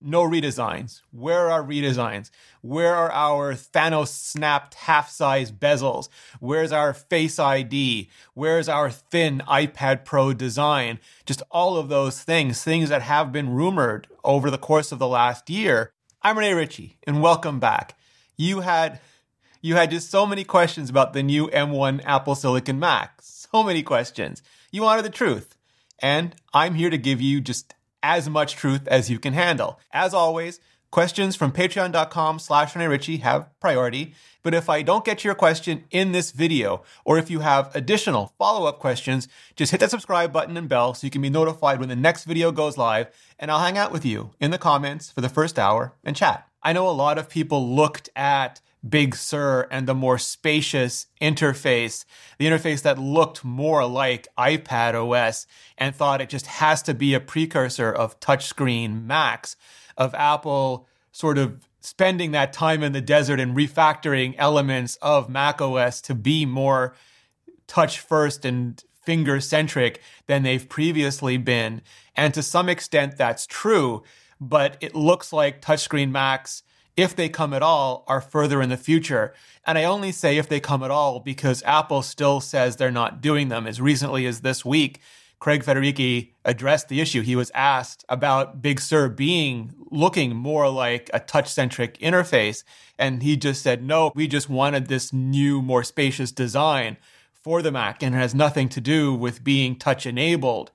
no redesigns. Where are redesigns? Where are our Thanos snapped half size bezels? Where's our Face ID? Where's our thin iPad Pro design? Just all of those things, things that have been rumored over the course of the last year. I'm Rene Ritchie, and welcome back. You had you had just so many questions about the new M1 Apple Silicon Mac. So many questions. You wanted the truth. And I'm here to give you just as much truth as you can handle. As always, questions from patreon.com slash Ritchie have priority. But if I don't get your question in this video, or if you have additional follow-up questions, just hit that subscribe button and bell so you can be notified when the next video goes live, and I'll hang out with you in the comments for the first hour and chat. I know a lot of people looked at Big Sur and the more spacious interface, the interface that looked more like iPad OS, and thought it just has to be a precursor of touchscreen Macs, of Apple sort of spending that time in the desert and refactoring elements of Mac OS to be more touch first and finger centric than they've previously been. And to some extent, that's true, but it looks like touchscreen Macs if they come at all, are further in the future. And I only say if they come at all because Apple still says they're not doing them. As recently as this week, Craig Federighi addressed the issue. He was asked about Big Sur being looking more like a touch centric interface. And he just said, no, we just wanted this new, more spacious design for the Mac and it has nothing to do with being touch enabled.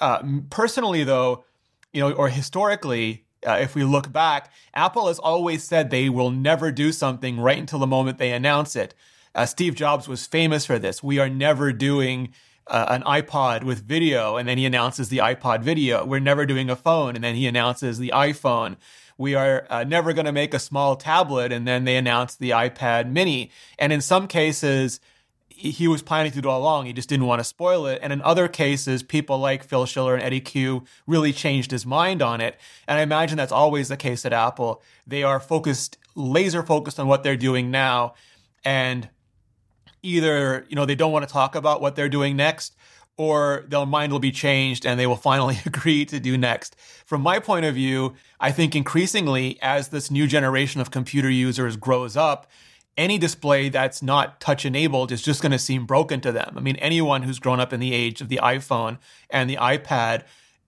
Uh, personally, though, you know, or historically, uh, if we look back, Apple has always said they will never do something right until the moment they announce it. Uh, Steve Jobs was famous for this. We are never doing uh, an iPod with video, and then he announces the iPod video. We're never doing a phone, and then he announces the iPhone. We are uh, never going to make a small tablet, and then they announce the iPad mini. And in some cases, he was planning to do all along. He just didn't want to spoil it. And in other cases, people like Phil Schiller and Eddie Cue really changed his mind on it. And I imagine that's always the case at Apple. They are focused, laser focused on what they're doing now. And either, you know, they don't want to talk about what they're doing next or their mind will be changed and they will finally agree to do next. From my point of view, I think increasingly as this new generation of computer users grows up, any display that's not touch enabled is just going to seem broken to them. I mean, anyone who's grown up in the age of the iPhone and the iPad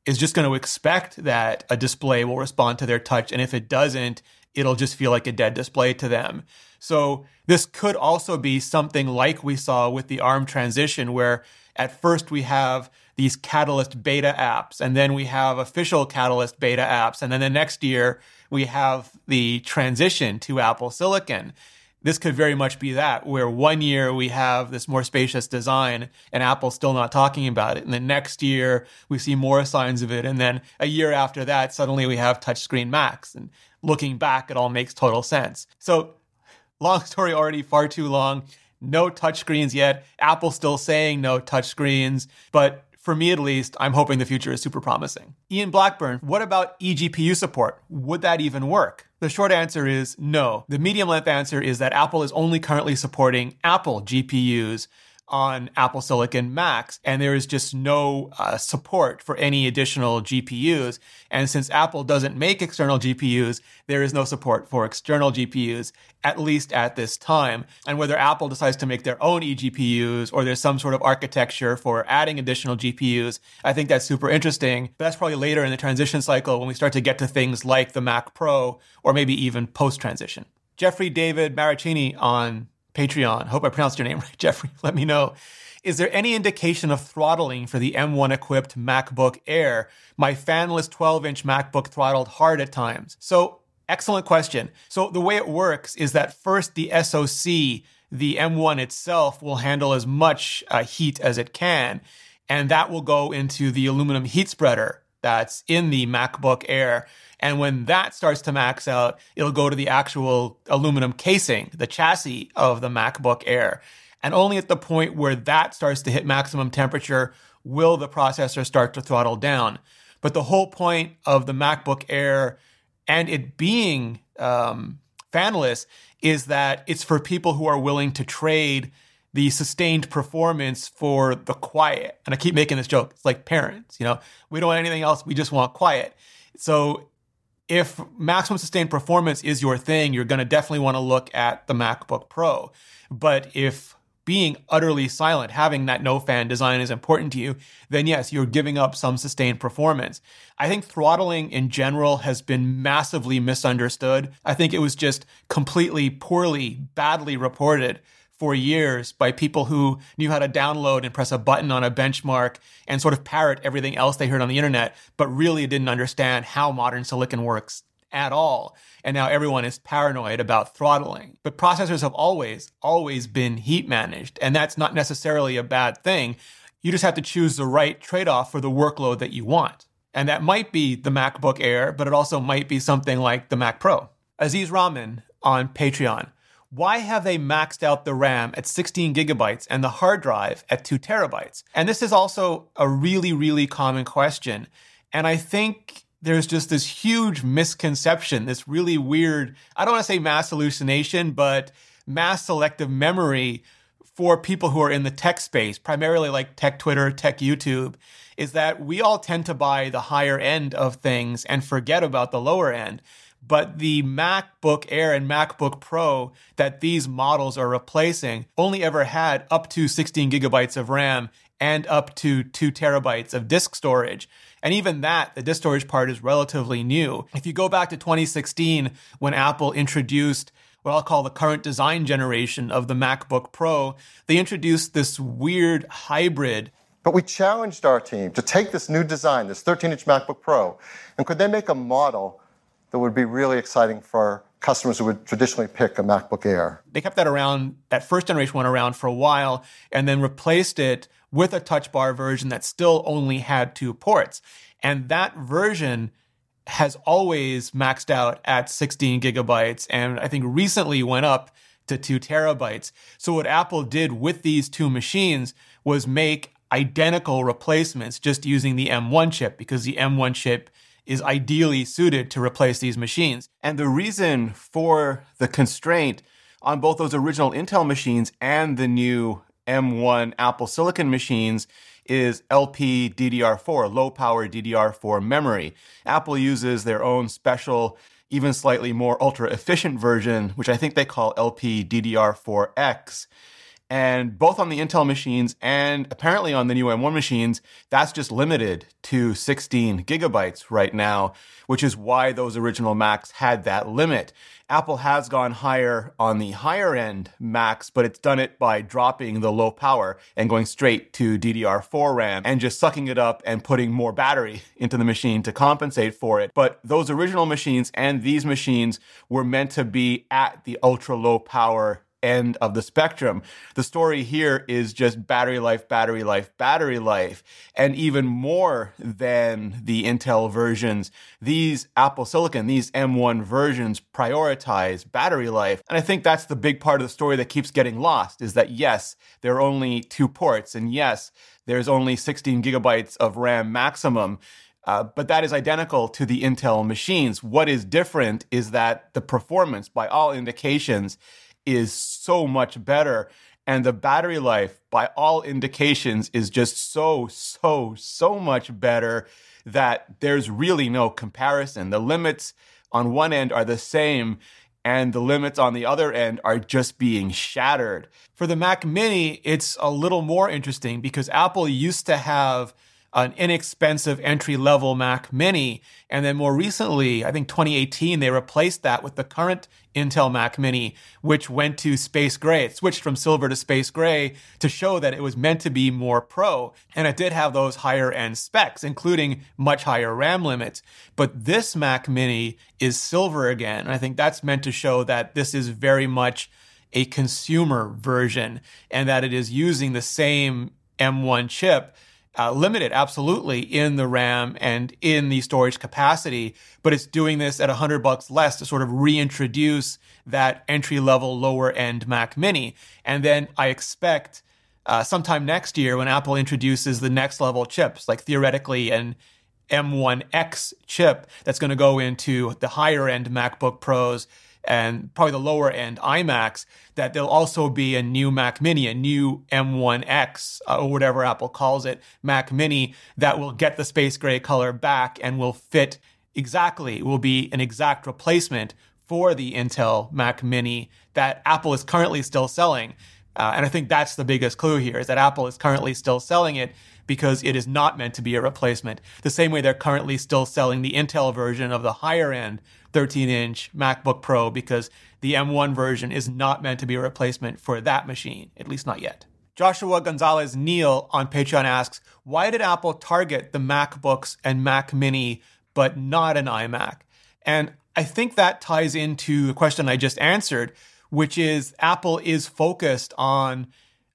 is just going to expect that a display will respond to their touch. And if it doesn't, it'll just feel like a dead display to them. So this could also be something like we saw with the ARM transition, where at first we have these Catalyst beta apps, and then we have official Catalyst beta apps, and then the next year we have the transition to Apple Silicon this could very much be that, where one year we have this more spacious design and Apple's still not talking about it. And the next year we see more signs of it. And then a year after that, suddenly we have touchscreen Macs. And looking back, it all makes total sense. So, long story already far too long. No touchscreens yet. Apple's still saying no touchscreens, but for me at least, I'm hoping the future is super promising. Ian Blackburn, what about eGPU support? Would that even work? The short answer is no. The medium length answer is that Apple is only currently supporting Apple GPUs on Apple Silicon Macs, and there is just no uh, support for any additional GPUs. And since Apple doesn't make external GPUs, there is no support for external GPUs, at least at this time. And whether Apple decides to make their own eGPUs or there's some sort of architecture for adding additional GPUs, I think that's super interesting. But that's probably later in the transition cycle when we start to get to things like the Mac Pro or maybe even post transition. Jeffrey David Maricini on Patreon. Hope I pronounced your name right, Jeffrey. Let me know. Is there any indication of throttling for the M1 equipped MacBook Air? My fanless 12 inch MacBook throttled hard at times. So, excellent question. So, the way it works is that first the SoC, the M1 itself, will handle as much uh, heat as it can. And that will go into the aluminum heat spreader that's in the MacBook Air. And when that starts to max out, it'll go to the actual aluminum casing, the chassis of the MacBook Air. And only at the point where that starts to hit maximum temperature will the processor start to throttle down. But the whole point of the MacBook Air and it being um, fanless is that it's for people who are willing to trade the sustained performance for the quiet. And I keep making this joke. It's like parents, you know, we don't want anything else. We just want quiet. So if maximum sustained performance is your thing, you're going to definitely want to look at the MacBook Pro. But if being utterly silent, having that no fan design is important to you, then yes, you're giving up some sustained performance. I think throttling in general has been massively misunderstood. I think it was just completely poorly, badly reported for years by people who knew how to download and press a button on a benchmark and sort of parrot everything else they heard on the internet, but really didn't understand how modern silicon works at all. And now everyone is paranoid about throttling. But processors have always, always been heat managed. And that's not necessarily a bad thing. You just have to choose the right trade off for the workload that you want. And that might be the MacBook Air, but it also might be something like the Mac Pro. Aziz Rahman on Patreon. Why have they maxed out the RAM at 16 gigabytes and the hard drive at 2 terabytes? And this is also a really, really common question. And I think there's just this huge misconception, this really weird, I don't want to say mass hallucination, but mass selective memory for people who are in the tech space, primarily like tech Twitter, tech YouTube, is that we all tend to buy the higher end of things and forget about the lower end. But the MacBook Air and MacBook Pro that these models are replacing only ever had up to 16 gigabytes of RAM and up to two terabytes of disk storage. And even that, the disk storage part is relatively new. If you go back to 2016, when Apple introduced what I'll call the current design generation of the MacBook Pro, they introduced this weird hybrid. But we challenged our team to take this new design, this 13 inch MacBook Pro, and could they make a model that would be really exciting for customers who would traditionally pick a MacBook Air? They kept that around, that first generation went around for a while, and then replaced it with a touch bar version that still only had two ports. And that version has always maxed out at 16 gigabytes and I think recently went up to two terabytes. So what Apple did with these two machines was make identical replacements just using the M1 chip because the M1 chip is ideally suited to replace these machines. And the reason for the constraint on both those original Intel machines and the new M1 Apple Silicon machines is LPDDR4, low power DDR4 memory. Apple uses their own special, even slightly more ultra efficient version, which I think they call LPDDR4X. And both on the Intel machines and apparently on the new M1 machines, that's just limited to 16 gigabytes right now, which is why those original Macs had that limit. Apple has gone higher on the higher end Macs, but it's done it by dropping the low power and going straight to DDR4 RAM and just sucking it up and putting more battery into the machine to compensate for it. But those original machines and these machines were meant to be at the ultra low power end of the spectrum. The story here is just battery life, battery life, battery life. And even more than the Intel versions, these Apple Silicon, these M1 versions prioritize battery life. And I think that's the big part of the story that keeps getting lost is that yes, there are only two ports. And yes, there's only 16 gigabytes of RAM maximum. Uh, but that is identical to the Intel machines. What is different is that the performance, by all indications, is so much better. And the battery life, by all indications, is just so, so, so much better that there's really no comparison. The limits on one end are the same, and the limits on the other end are just being shattered. For the Mac Mini, it's a little more interesting because Apple used to have an inexpensive entry level Mac Mini. And then more recently, I think 2018, they replaced that with the current Intel Mac Mini, which went to space gray. It switched from silver to space gray to show that it was meant to be more pro. And it did have those higher end specs, including much higher RAM limits. But this Mac Mini is silver again. And I think that's meant to show that this is very much a consumer version and that it is using the same M1 chip uh, limited absolutely in the RAM and in the storage capacity, but it's doing this at 100 bucks less to sort of reintroduce that entry level lower end Mac Mini. And then I expect uh, sometime next year when Apple introduces the next level chips, like theoretically an M1X chip that's going to go into the higher end MacBook Pros and probably the lower end iMacs, that there'll also be a new Mac Mini, a new M1X, uh, or whatever Apple calls it, Mac Mini, that will get the space gray color back and will fit exactly will be an exact replacement for the Intel Mac Mini that Apple is currently still selling. Uh, and I think that's the biggest clue here is that Apple is currently still selling it because it is not meant to be a replacement. The same way they're currently still selling the Intel version of the higher end 13 inch MacBook Pro because the M1 version is not meant to be a replacement for that machine, at least not yet. Joshua Gonzalez Neal on Patreon asks, why did Apple target the MacBooks and Mac Mini but not an iMac? And I think that ties into the question I just answered, which is Apple is focused on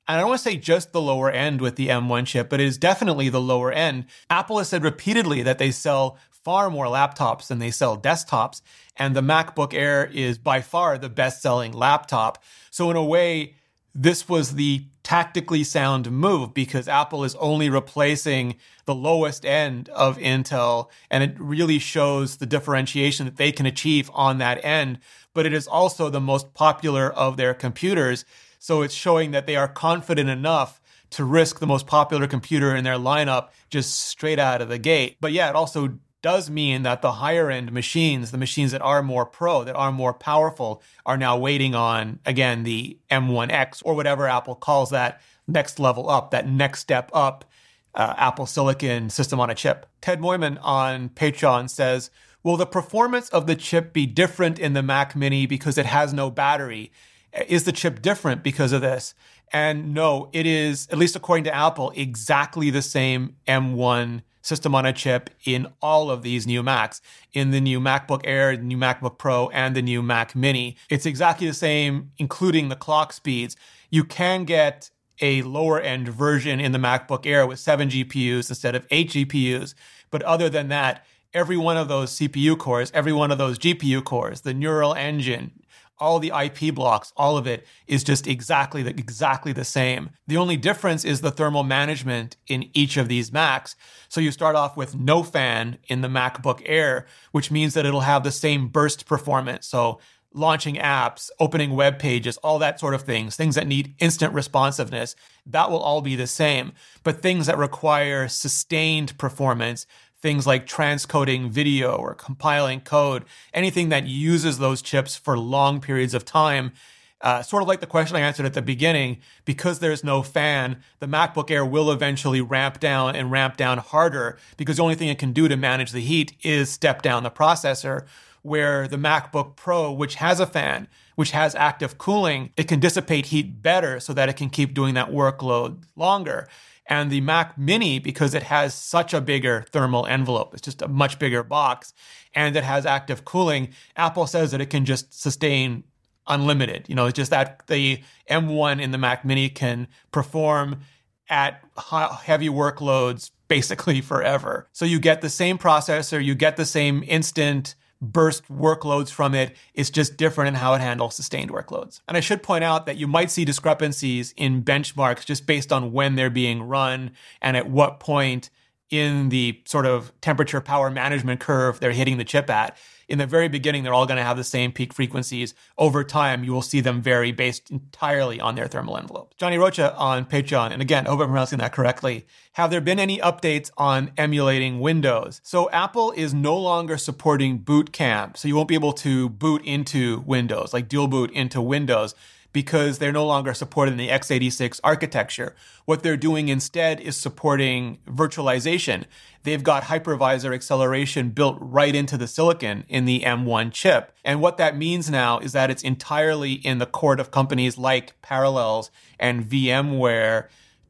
and I don't want to say just the lower end with the M1 chip, but it is definitely the lower end. Apple has said repeatedly that they sell far more laptops than they sell desktops, and the MacBook Air is by far the best selling laptop. So, in a way, this was the tactically sound move because Apple is only replacing the lowest end of Intel, and it really shows the differentiation that they can achieve on that end. But it is also the most popular of their computers. So it's showing that they are confident enough to risk the most popular computer in their lineup just straight out of the gate. But yeah, it also does mean that the higher end machines, the machines that are more pro, that are more powerful, are now waiting on, again, the M1X or whatever Apple calls that next level up, that next step up uh, Apple Silicon system on a chip. Ted Moyman on Patreon says, Will the performance of the chip be different in the Mac Mini because it has no battery? Is the chip different because of this? And no, it is, at least according to Apple, exactly the same M1 system on a chip in all of these new Macs, in the new MacBook Air, the new MacBook Pro, and the new Mac Mini. It's exactly the same, including the clock speeds. You can get a lower end version in the MacBook Air with seven GPUs instead of eight GPUs. But other than that, every one of those CPU cores, every one of those GPU cores, the neural engine, all the IP blocks, all of it is just exactly the, exactly the same. The only difference is the thermal management in each of these Macs. So you start off with no fan in the MacBook Air, which means that it'll have the same burst performance. So launching apps, opening web pages, all that sort of things, things that need instant responsiveness, that will all be the same. But things that require sustained performance, things like transcoding video or compiling code, anything that uses those chips for long periods of time. Uh, sort of like the question I answered at the beginning, because there's no fan, the MacBook Air will eventually ramp down and ramp down harder because the only thing it can do to manage the heat is step down the processor. Where the MacBook Pro, which has a fan, which has active cooling, it can dissipate heat better so that it can keep doing that workload longer. And the Mac Mini, because it has such a bigger thermal envelope, it's just a much bigger box, and it has active cooling, Apple says that it can just sustain unlimited. You know, it's just that the M1 in the Mac Mini can perform at heavy workloads basically forever. So you get the same processor, you get the same instant burst workloads from it. It's just different in how it handles sustained workloads. And I should point out that you might see discrepancies in benchmarks just based on when they're being run and at what point in the sort of temperature power management curve they're hitting the chip at in the very beginning, they're all going to have the same peak frequencies. Over time, you will see them vary based entirely on their thermal envelope. Johnny Rocha on Patreon, and again, hope I'm pronouncing that correctly. Have there been any updates on emulating Windows? So Apple is no longer supporting Boot Camp, so you won't be able to boot into Windows, like dual boot into Windows because they're no longer supported in the x86 architecture. What they're doing instead is supporting virtualization. They've got hypervisor acceleration built right into the silicon in the M1 chip. And what that means now is that it's entirely in the court of companies like Parallels and VMware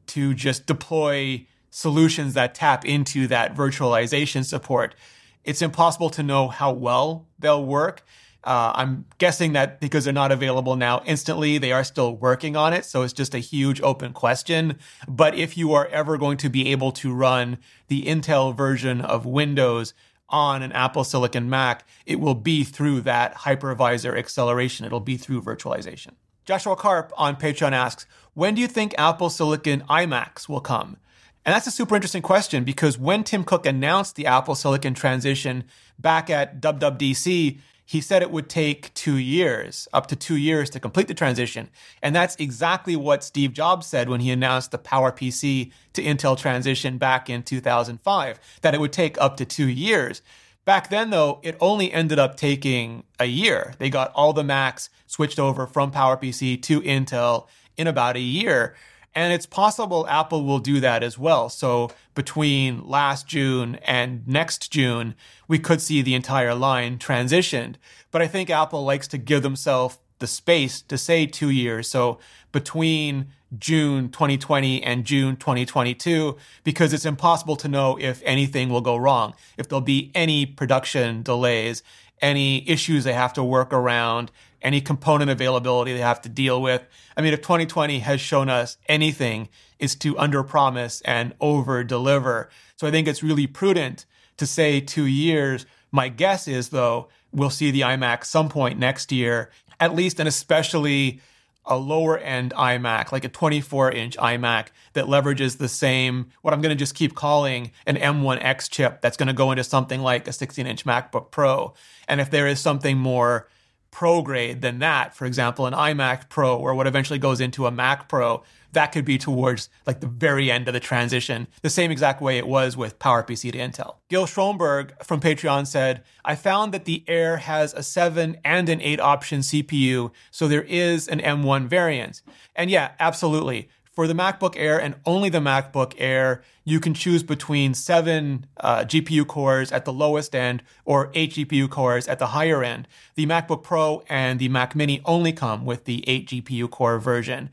to just deploy solutions that tap into that virtualization support. It's impossible to know how well they'll work uh, I'm guessing that because they're not available now instantly, they are still working on it. So it's just a huge open question. But if you are ever going to be able to run the Intel version of Windows on an Apple Silicon Mac, it will be through that hypervisor acceleration. It'll be through virtualization. Joshua Karp on Patreon asks, when do you think Apple Silicon iMacs will come? And that's a super interesting question because when Tim Cook announced the Apple Silicon transition back at WWDC, he said it would take two years, up to two years to complete the transition. And that's exactly what Steve Jobs said when he announced the PowerPC to Intel transition back in 2005, that it would take up to two years. Back then, though, it only ended up taking a year. They got all the Macs switched over from PowerPC to Intel in about a year. And it's possible Apple will do that as well. So between last June and next June, we could see the entire line transitioned. But I think Apple likes to give themselves the space to say two years. So between June 2020 and June 2022, because it's impossible to know if anything will go wrong, if there'll be any production delays, any issues they have to work around, any component availability they have to deal with. I mean, if 2020 has shown us anything, is to underpromise and over deliver. So I think it's really prudent to say two years. My guess is, though, we'll see the iMac some point next year, at least and especially a lower end iMac, like a 24 inch iMac that leverages the same, what I'm going to just keep calling an M1X chip that's going to go into something like a 16 inch MacBook Pro. And if there is something more pro grade than that, for example, an iMac Pro or what eventually goes into a Mac Pro, that could be towards like the very end of the transition, the same exact way it was with PowerPC to Intel. Gil Schroenberg from Patreon said, I found that the Air has a 7 and an 8 option CPU, so there is an M1 variant. And yeah, absolutely for the MacBook Air and only the MacBook Air, you can choose between seven uh, GPU cores at the lowest end or eight GPU cores at the higher end. The MacBook Pro and the Mac Mini only come with the eight GPU core version.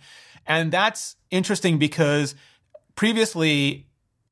And that's interesting because previously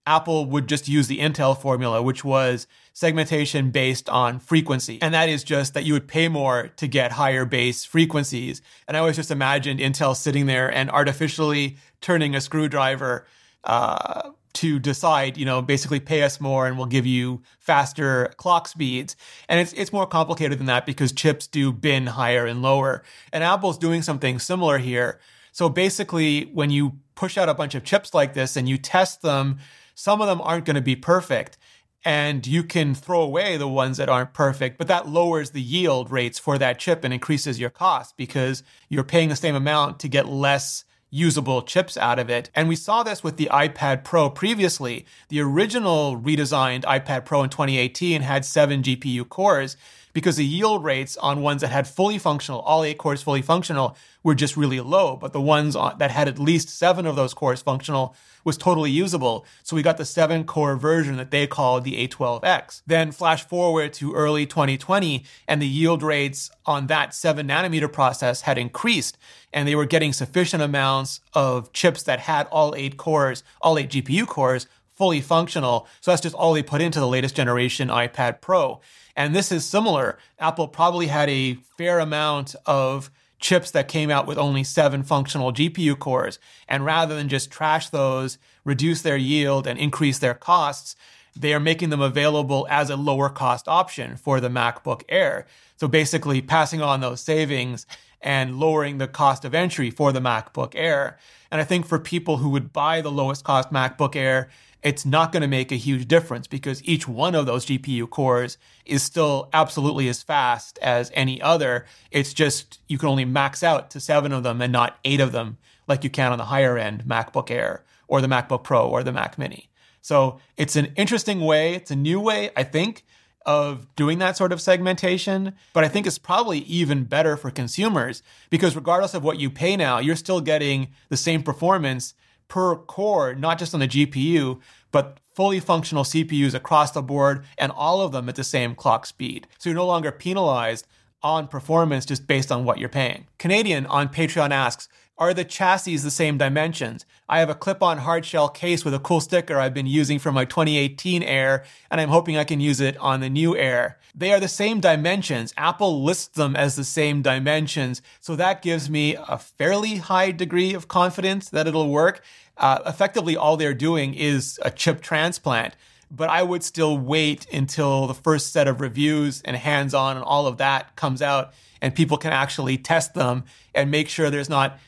Apple would just use the Intel formula, which was segmentation based on frequency. And that is just that you would pay more to get higher base frequencies. And I always just imagined Intel sitting there and artificially turning a screwdriver uh, to decide, you know, basically pay us more and we'll give you faster clock speeds. And it's it's more complicated than that because chips do bin higher and lower. And Apple's doing something similar here. So basically, when you push out a bunch of chips like this and you test them some of them aren't going to be perfect. And you can throw away the ones that aren't perfect, but that lowers the yield rates for that chip and increases your cost because you're paying the same amount to get less usable chips out of it. And we saw this with the iPad Pro previously. The original redesigned iPad Pro in 2018 had seven GPU cores because the yield rates on ones that had fully functional, all eight cores fully functional, were just really low. But the ones that had at least seven of those cores functional was totally usable. So we got the seven core version that they called the A12X. Then flash forward to early 2020 and the yield rates on that seven nanometer process had increased and they were getting sufficient amounts of chips that had all eight cores, all eight GPU cores fully functional. So that's just all they put into the latest generation iPad Pro. And this is similar. Apple probably had a fair amount of chips that came out with only seven functional GPU cores. And rather than just trash those, reduce their yield, and increase their costs, they are making them available as a lower cost option for the MacBook Air. So basically, passing on those savings and lowering the cost of entry for the MacBook Air. And I think for people who would buy the lowest cost MacBook Air, it's not going to make a huge difference because each one of those GPU cores is still absolutely as fast as any other. It's just you can only max out to seven of them and not eight of them like you can on the higher end MacBook Air or the MacBook Pro or the Mac Mini. So it's an interesting way, it's a new way, I think, of doing that sort of segmentation. But I think it's probably even better for consumers because regardless of what you pay now, you're still getting the same performance per core, not just on the GPU, but fully functional CPUs across the board and all of them at the same clock speed. So you're no longer penalized on performance just based on what you're paying. Canadian on Patreon asks, are the chassis the same dimensions? I have a clip on hardshell case with a cool sticker I've been using for my 2018 Air, and I'm hoping I can use it on the new Air. They are the same dimensions. Apple lists them as the same dimensions, so that gives me a fairly high degree of confidence that it'll work. Uh, effectively, all they're doing is a chip transplant but I would still wait until the first set of reviews and hands on and all of that comes out and people can actually test them and make sure there's not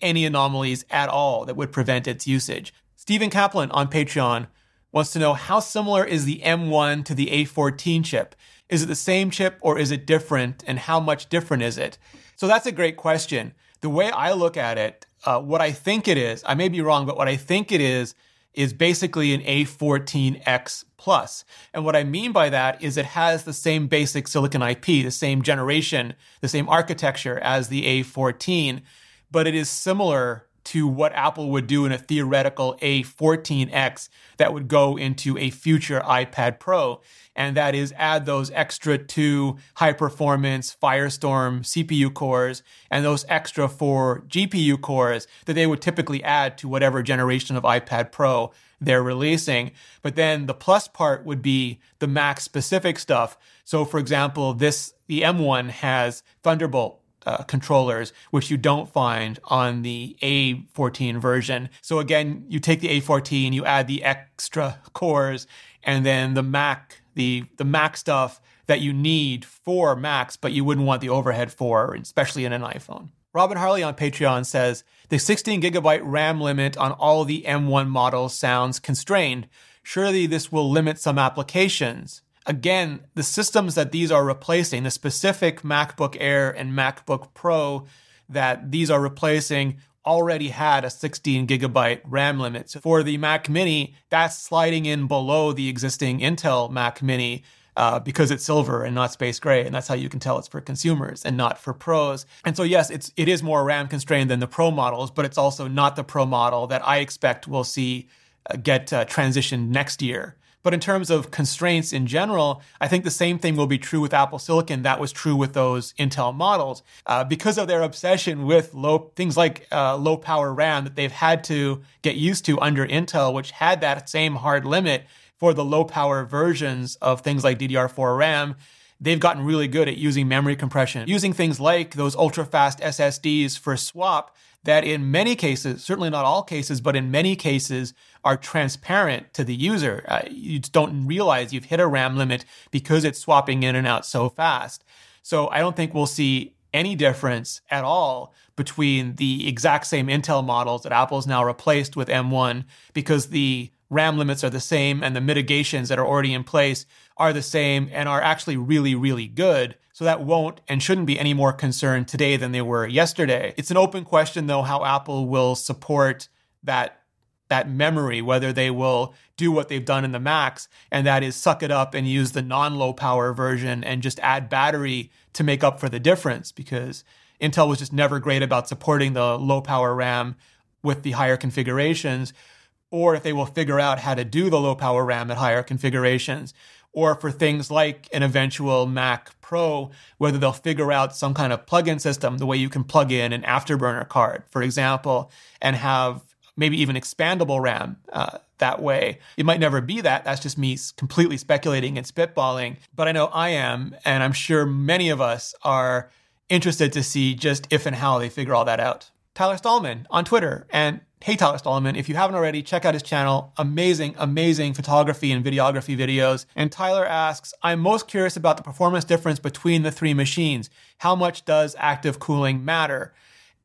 any anomalies at all that would prevent its usage. Stephen Kaplan on Patreon wants to know how similar is the M1 to the A14 chip? Is it the same chip or is it different? And how much different is it? So that's a great question. The way I look at it, uh, what I think it is, I may be wrong, but what I think it is, is basically an A14X plus. And what I mean by that is it has the same basic silicon IP, the same generation, the same architecture as the A14, but it is similar to what Apple would do in a theoretical A14X that would go into a future iPad Pro. And that is add those extra two high performance Firestorm CPU cores and those extra four GPU cores that they would typically add to whatever generation of iPad Pro they're releasing. But then the plus part would be the Mac specific stuff. So, for example, this the M1 has Thunderbolt uh, controllers, which you don't find on the A14 version. So again, you take the A14, you add the extra cores, and then the Mac, the the Mac stuff that you need for Macs, but you wouldn't want the overhead for, especially in an iPhone. Robin Harley on Patreon says the 16 gigabyte RAM limit on all the M1 models sounds constrained. Surely this will limit some applications again, the systems that these are replacing, the specific MacBook Air and MacBook Pro that these are replacing already had a 16 gigabyte RAM limit. So for the Mac Mini, that's sliding in below the existing Intel Mac Mini. Uh, because it's silver and not space gray, and that's how you can tell it's for consumers and not for pros. And so, yes, it's it is more RAM constrained than the Pro models, but it's also not the Pro model that I expect we'll see uh, get uh, transitioned next year. But in terms of constraints in general, I think the same thing will be true with Apple Silicon. That was true with those Intel models. Uh, because of their obsession with low things like uh, low power RAM that they've had to get used to under Intel, which had that same hard limit for the low power versions of things like DDR4 RAM they've gotten really good at using memory compression, using things like those ultra fast SSDs for swap that in many cases, certainly not all cases, but in many cases, are transparent to the user. Uh, you don't realize you've hit a RAM limit because it's swapping in and out so fast. So I don't think we'll see any difference at all between the exact same Intel models that Apple's now replaced with M1 because the RAM limits are the same and the mitigations that are already in place are the same and are actually really, really good. So that won't and shouldn't be any more concern today than they were yesterday. It's an open question though how Apple will support that that memory, whether they will do what they've done in the Macs, and that is suck it up and use the non low power version and just add battery to make up for the difference because Intel was just never great about supporting the low power RAM with the higher configurations, or if they will figure out how to do the low power RAM at higher configurations, or for things like an eventual Mac Pro, whether they'll figure out some kind of plug-in system, the way you can plug in an afterburner card, for example, and have maybe even expandable RAM uh, that way. It might never be that. That's just me completely speculating and spitballing. But I know I am, and I'm sure many of us are interested to see just if and how they figure all that out. Tyler Stalman on Twitter and Hey Tyler Stalman, if you haven't already, check out his channel. Amazing, amazing photography and videography videos. And Tyler asks, I'm most curious about the performance difference between the three machines. How much does active cooling matter?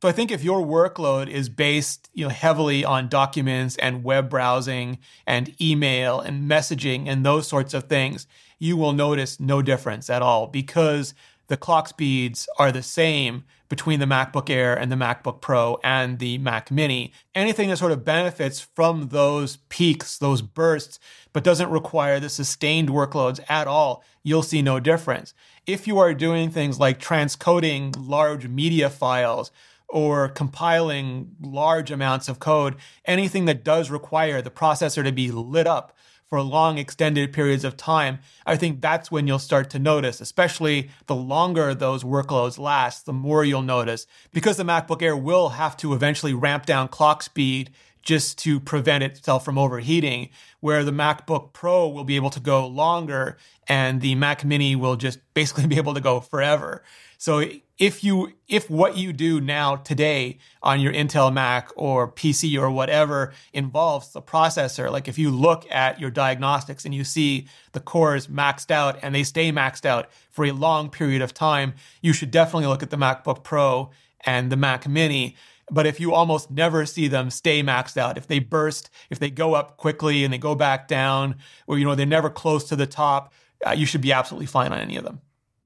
So I think if your workload is based, you know, heavily on documents and web browsing and email and messaging and those sorts of things, you will notice no difference at all because the clock speeds are the same between the MacBook Air and the MacBook Pro and the Mac Mini. Anything that sort of benefits from those peaks, those bursts, but doesn't require the sustained workloads at all, you'll see no difference. If you are doing things like transcoding large media files, or compiling large amounts of code, anything that does require the processor to be lit up for long extended periods of time, I think that's when you'll start to notice, especially the longer those workloads last, the more you'll notice because the MacBook Air will have to eventually ramp down clock speed just to prevent itself from overheating, where the MacBook Pro will be able to go longer and the Mac Mini will just basically be able to go forever. So if you if what you do now today on your Intel Mac or PC or whatever involves the processor, like if you look at your diagnostics and you see the cores maxed out and they stay maxed out for a long period of time, you should definitely look at the MacBook Pro and the Mac Mini. But if you almost never see them stay maxed out, if they burst, if they go up quickly and they go back down, or you know they're never close to the top, uh, you should be absolutely fine on any of them.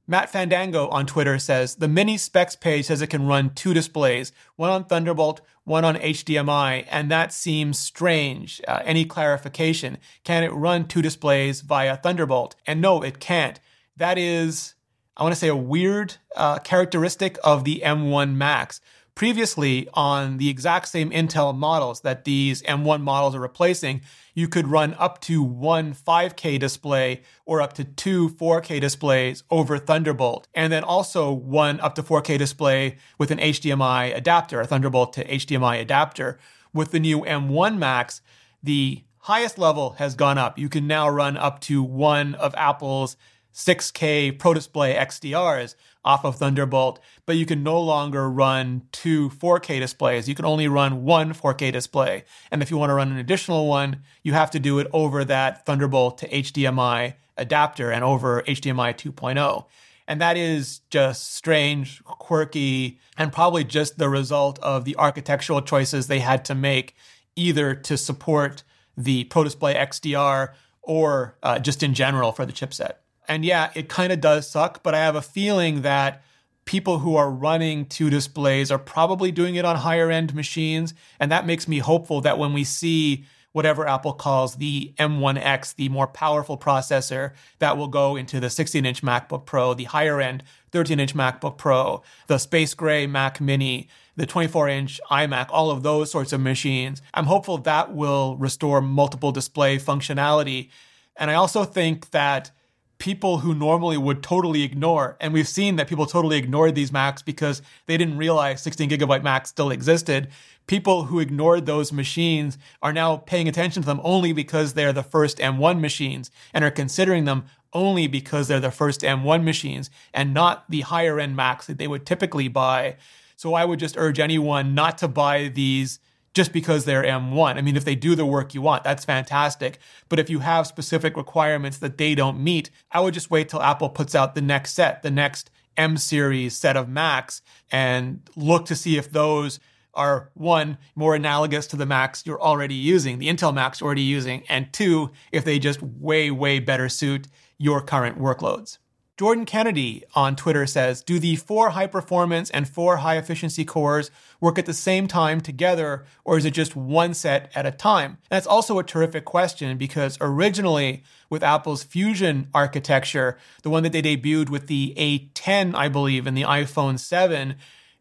Matt Fandango on Twitter says the mini specs page says it can run two displays, one on Thunderbolt, one on HDMI, and that seems strange. Uh, any clarification? Can it run two displays via Thunderbolt? And no, it can't. That is, I want to say, a weird uh, characteristic of the M1 Macs previously on the exact same Intel models that these M1 models are replacing, you could run up to one 5K display or up to two 4K displays over Thunderbolt, and then also one up to 4K display with an HDMI adapter, a Thunderbolt to HDMI adapter. With the new M1 Macs, the highest level has gone up. You can now run up to one of Apple's 6K Pro Display XDRs off of Thunderbolt, but you can no longer run two 4K displays. You can only run one 4K display. And if you want to run an additional one, you have to do it over that Thunderbolt to HDMI adapter and over HDMI 2.0. And that is just strange, quirky, and probably just the result of the architectural choices they had to make either to support the Pro Display XDR or uh, just in general for the chipset. And yeah, it kind of does suck, but I have a feeling that people who are running two displays are probably doing it on higher end machines. And that makes me hopeful that when we see whatever Apple calls the M1X, the more powerful processor that will go into the 16 inch MacBook Pro, the higher end 13 inch MacBook Pro, the Space Gray Mac Mini, the 24 inch iMac, all of those sorts of machines. I'm hopeful that will restore multiple display functionality. And I also think that people who normally would totally ignore. And we've seen that people totally ignored these Macs because they didn't realize 16 gigabyte Macs still existed. People who ignored those machines are now paying attention to them only because they're the first M1 machines and are considering them only because they're the first M1 machines and not the higher end Macs that they would typically buy. So I would just urge anyone not to buy these just because they're M1. I mean, if they do the work you want, that's fantastic. But if you have specific requirements that they don't meet, I would just wait till Apple puts out the next set, the next M series set of Macs, and look to see if those are one, more analogous to the Macs you're already using, the Intel Macs you're already using, and two, if they just way, way better suit your current workloads. Jordan Kennedy on Twitter says Do the four high performance and four high efficiency cores work at the same time together, or is it just one set at a time? That's also a terrific question because originally, with Apple's Fusion architecture, the one that they debuted with the A10, I believe, in the iPhone 7,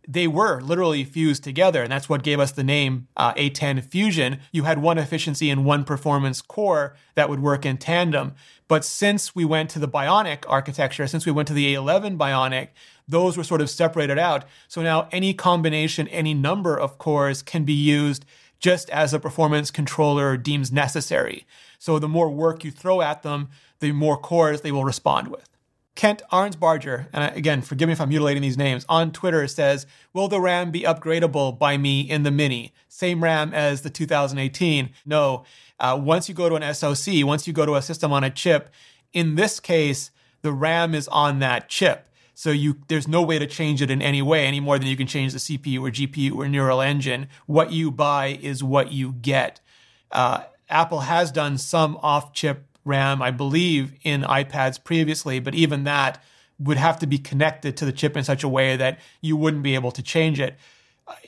they were literally fused together, and that's what gave us the name uh, A10 Fusion. You had one efficiency and one performance core that would work in tandem. But since we went to the Bionic architecture, since we went to the A11 Bionic, those were sort of separated out. So now any combination, any number of cores can be used just as a performance controller deems necessary. So the more work you throw at them, the more cores they will respond with. Kent Arnsbarger, and again, forgive me if I'm mutilating these names, on Twitter says, Will the RAM be upgradable by me in the Mini? Same RAM as the 2018? No. Uh, once you go to an SoC, once you go to a system on a chip, in this case, the RAM is on that chip. So you there's no way to change it in any way any more than you can change the CPU or GPU or neural engine. What you buy is what you get. Uh, Apple has done some off-chip RAM, I believe, in iPads previously, but even that would have to be connected to the chip in such a way that you wouldn't be able to change it.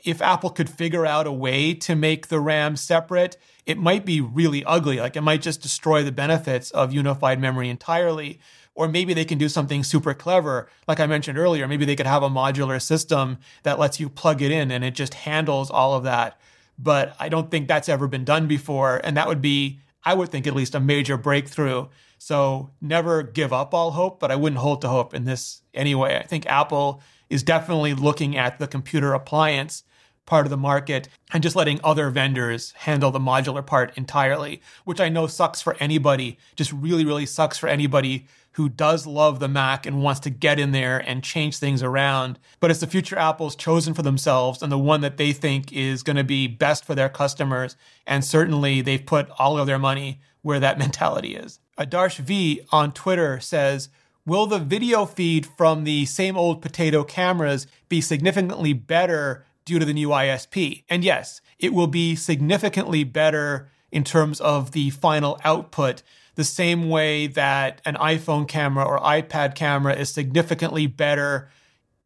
If Apple could figure out a way to make the RAM separate, it might be really ugly. Like it might just destroy the benefits of unified memory entirely. Or maybe they can do something super clever. Like I mentioned earlier, maybe they could have a modular system that lets you plug it in and it just handles all of that. But I don't think that's ever been done before. And that would be I would think at least a major breakthrough. So never give up all hope, but I wouldn't hold to hope in this anyway. I think Apple is definitely looking at the computer appliance part of the market and just letting other vendors handle the modular part entirely, which I know sucks for anybody, just really, really sucks for anybody who does love the Mac and wants to get in there and change things around. But it's the future Apple's chosen for themselves and the one that they think is going to be best for their customers. And certainly they've put all of their money where that mentality is. Adarsh V on Twitter says, Will the video feed from the same old potato cameras be significantly better due to the new ISP? And yes, it will be significantly better in terms of the final output the same way that an iPhone camera or iPad camera is significantly better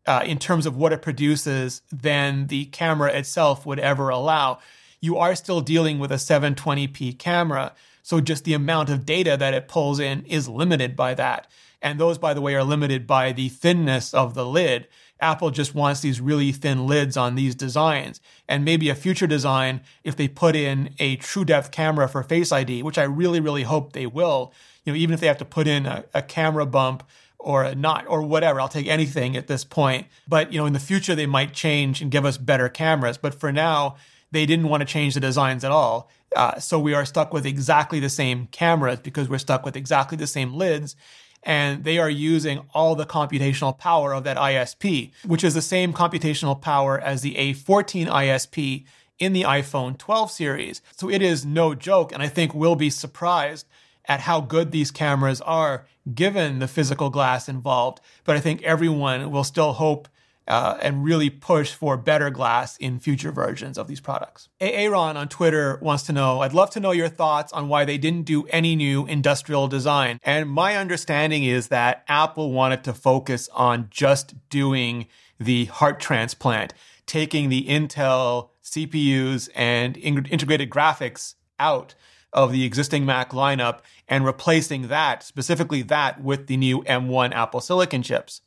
uh, in terms of what it produces than the camera itself would ever allow. You are still dealing with a 720p camera, so just the amount of data that it pulls in is limited by that. And those, by the way, are limited by the thinness of the lid. Apple just wants these really thin lids on these designs. And maybe a future design, if they put in a true depth camera for Face ID, which I really, really hope they will, you know, even if they have to put in a, a camera bump or a or whatever, I'll take anything at this point. But, you know, in the future, they might change and give us better cameras. But for now, they didn't want to change the designs at all. Uh, so we are stuck with exactly the same cameras because we're stuck with exactly the same lids and they are using all the computational power of that ISP, which is the same computational power as the A14 ISP in the iPhone 12 series. So it is no joke, and I think we'll be surprised at how good these cameras are given the physical glass involved. But I think everyone will still hope uh, and really push for better glass in future versions of these products. Aaron on Twitter wants to know I'd love to know your thoughts on why they didn't do any new industrial design. And my understanding is that Apple wanted to focus on just doing the heart transplant, taking the Intel CPUs and integrated graphics out of the existing Mac lineup and replacing that, specifically that, with the new M1 Apple Silicon chips.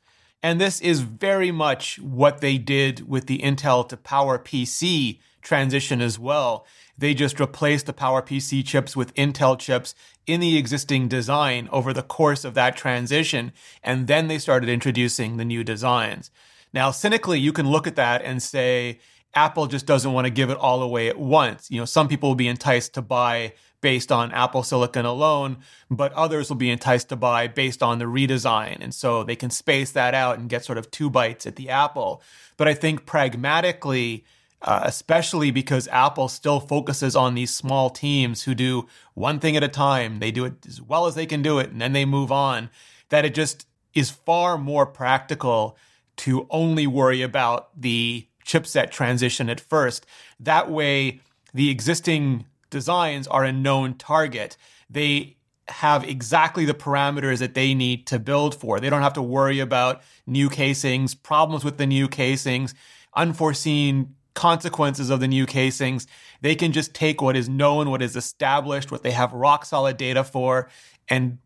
And this is very much what they did with the Intel to PowerPC transition as well. They just replaced the PowerPC chips with Intel chips in the existing design over the course of that transition. And then they started introducing the new designs. Now, cynically, you can look at that and say, Apple just doesn't want to give it all away at once. You know, some people will be enticed to buy based on Apple Silicon alone, but others will be enticed to buy based on the redesign. And so they can space that out and get sort of two bites at the apple. But I think pragmatically, uh, especially because Apple still focuses on these small teams who do one thing at a time, they do it as well as they can do it, and then they move on, that it just is far more practical to only worry about the chipset transition at first. That way, the existing designs are a known target. They have exactly the parameters that they need to build for. They don't have to worry about new casings, problems with the new casings, unforeseen consequences of the new casings. They can just take what is known, what is established, what they have rock solid data for, and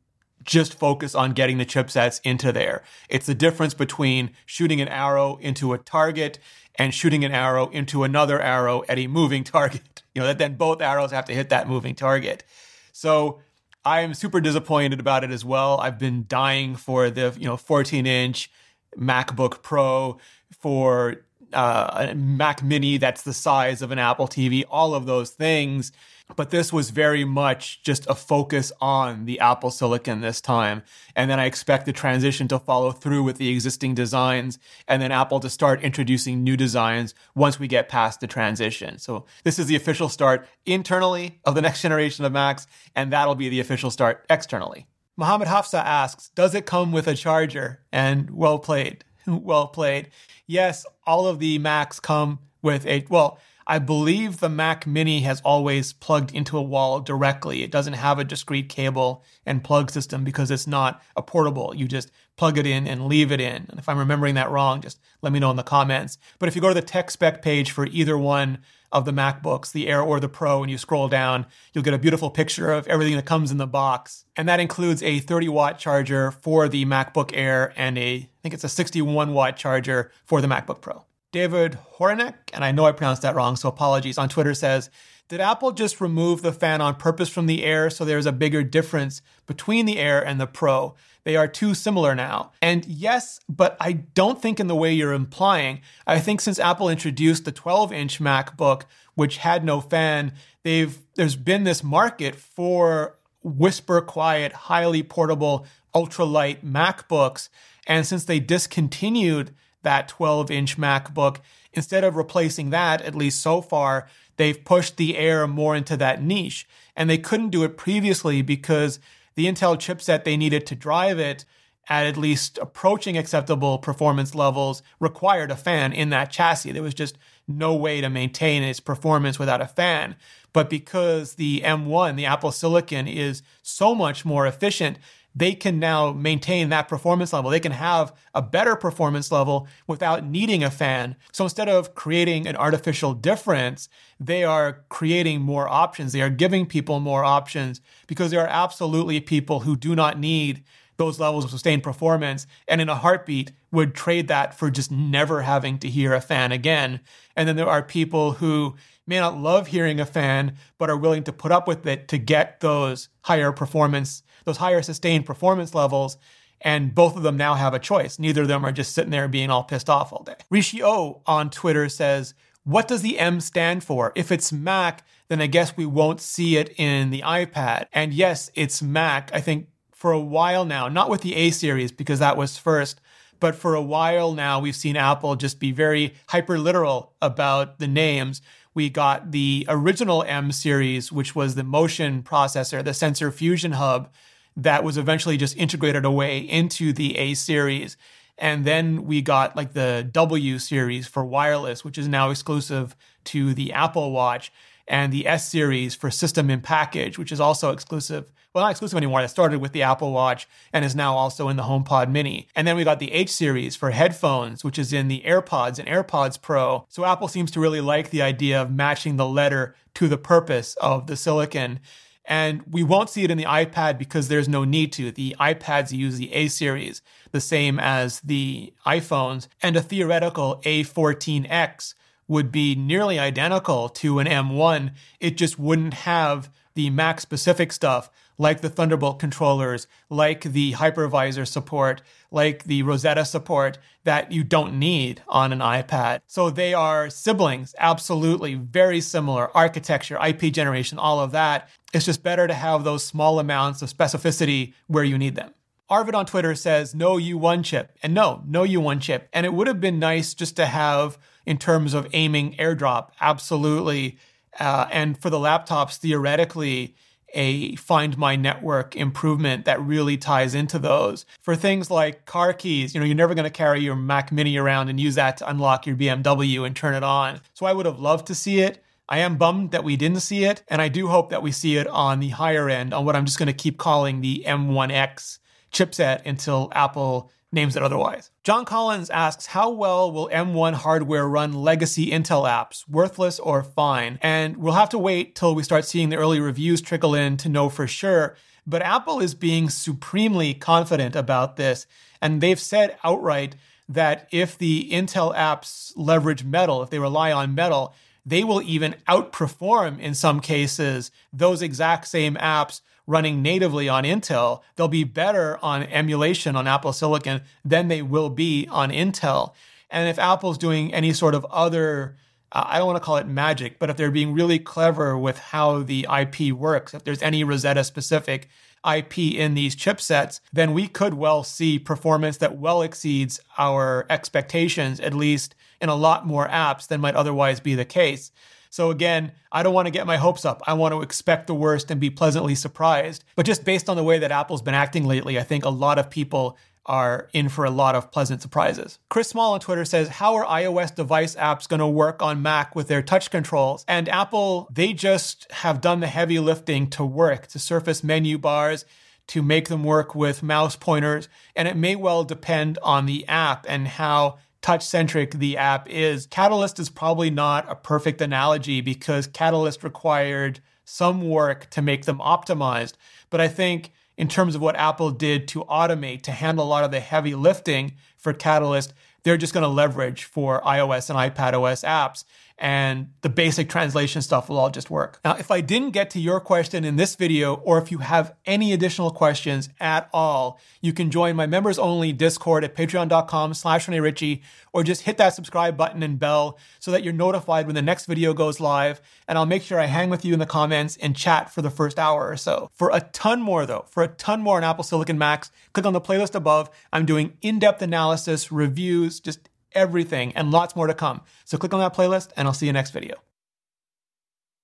just focus on getting the chipsets into there. It's the difference between shooting an arrow into a target and shooting an arrow into another arrow at a moving target. Know, that then both arrows have to hit that moving target. So I am super disappointed about it as well. I've been dying for the, you know, 14 inch MacBook Pro, for uh, a Mac Mini that's the size of an Apple TV, all of those things. But this was very much just a focus on the Apple Silicon this time. And then I expect the transition to follow through with the existing designs and then Apple to start introducing new designs once we get past the transition. So this is the official start internally of the next generation of Macs, and that'll be the official start externally. Mohammed Hafsa asks, does it come with a charger? And well played. well played. Yes, all of the Macs come with a, well, I believe the Mac Mini has always plugged into a wall directly. It doesn't have a discrete cable and plug system because it's not a portable. You just plug it in and leave it in. And if I'm remembering that wrong, just let me know in the comments. But if you go to the tech spec page for either one of the MacBooks, the Air or the Pro, and you scroll down, you'll get a beautiful picture of everything that comes in the box. And that includes a 30 watt charger for the MacBook Air and a, I think it's a 61 watt charger for the MacBook Pro. David Horanek, and I know I pronounced that wrong, so apologies, on Twitter says, Did Apple just remove the fan on purpose from the Air so there's a bigger difference between the Air and the Pro? They are too similar now. And yes, but I don't think in the way you're implying. I think since Apple introduced the 12 inch MacBook, which had no fan, they've there's been this market for whisper quiet, highly portable, ultralight MacBooks. And since they discontinued that 12 inch MacBook. Instead of replacing that, at least so far, they've pushed the Air more into that niche. And they couldn't do it previously because the Intel chipset they needed to drive it at at least approaching acceptable performance levels required a fan in that chassis. There was just no way to maintain its performance without a fan. But because the M1, the Apple Silicon, is so much more efficient, they can now maintain that performance level. They can have a better performance level without needing a fan. So instead of creating an artificial difference, they are creating more options. They are giving people more options because there are absolutely people who do not need those levels of sustained performance and in a heartbeat would trade that for just never having to hear a fan again. And then there are people who may not love hearing a fan, but are willing to put up with it to get those higher performance, those higher sustained performance levels. And both of them now have a choice. Neither of them are just sitting there being all pissed off all day. Rishi O on Twitter says, What does the M stand for? If it's Mac, then I guess we won't see it in the iPad. And yes, it's Mac. I think for a while now, not with the A series because that was first, but for a while now, we've seen Apple just be very hyper literal about the names we got the original M series, which was the motion processor, the sensor fusion hub, that was eventually just integrated away into the A series. And then we got like the W series for wireless, which is now exclusive to the Apple Watch, and the S series for system in package, which is also exclusive well, not exclusive anymore. That started with the Apple Watch and is now also in the HomePod Mini. And then we got the H series for headphones, which is in the AirPods and AirPods Pro. So Apple seems to really like the idea of matching the letter to the purpose of the silicon. And we won't see it in the iPad because there's no need to. The iPads use the A series, the same as the iPhones, and a theoretical A14X would be nearly identical to an M1. It just wouldn't have the Mac specific stuff like the Thunderbolt controllers, like the hypervisor support, like the Rosetta support that you don't need on an iPad. So they are siblings, absolutely very similar architecture, IP generation, all of that. It's just better to have those small amounts of specificity where you need them. Arvid on Twitter says no U1 chip. And no, no U1 chip. And it would have been nice just to have, in terms of aiming airdrop, absolutely. Uh, and for the laptops, theoretically, a find my network improvement that really ties into those. For things like car keys, you know, you're never going to carry your Mac Mini around and use that to unlock your BMW and turn it on. So I would have loved to see it. I am bummed that we didn't see it, and I do hope that we see it on the higher end, on what I'm just going to keep calling the M1X chipset until Apple names it otherwise. John Collins asks, How well will M1 hardware run legacy Intel apps, worthless or fine? And we'll have to wait till we start seeing the early reviews trickle in to know for sure. But Apple is being supremely confident about this. And they've said outright that if the Intel apps leverage metal, if they rely on metal, they will even outperform in some cases those exact same apps running natively on Intel, they'll be better on emulation on Apple Silicon than they will be on Intel. And if Apple's doing any sort of other, uh, I don't want to call it magic, but if they're being really clever with how the IP works, if there's any Rosetta specific IP in these chipsets, then we could well see performance that well exceeds our expectations, at least in a lot more apps than might otherwise be the case. So again, I don't want to get my hopes up. I want to expect the worst and be pleasantly surprised. But just based on the way that Apple's been acting lately, I think a lot of people are in for a lot of pleasant surprises. Chris Small on Twitter says, How are iOS device apps going to work on Mac with their touch controls? And Apple, they just have done the heavy lifting to work, to surface menu bars, to make them work with mouse pointers. And it may well depend on the app and how touch centric the app is. Catalyst is probably not a perfect analogy because Catalyst required some work to make them optimized. But I think in terms of what Apple did to automate, to handle a lot of the heavy lifting for Catalyst, they're just going to leverage for iOS and iPadOS apps and the basic translation stuff will all just work. Now, if I didn't get to your question in this video, or if you have any additional questions at all, you can join my members only Discord at patreon.com slash Ritchie, or just hit that subscribe button and bell so that you're notified when the next video goes live. And I'll make sure I hang with you in the comments and chat for the first hour or so. For a ton more though, for a ton more on Apple Silicon Macs, click on the playlist above. I'm doing in-depth analysis, reviews, just everything, and lots more to come. So click on that playlist, and I'll see you next video.